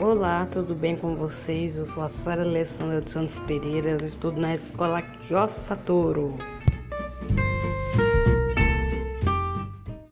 Olá, tudo bem com vocês? Eu sou a Sara Alessandra de Santos Pereira, estudo na escola Quiossa Toro.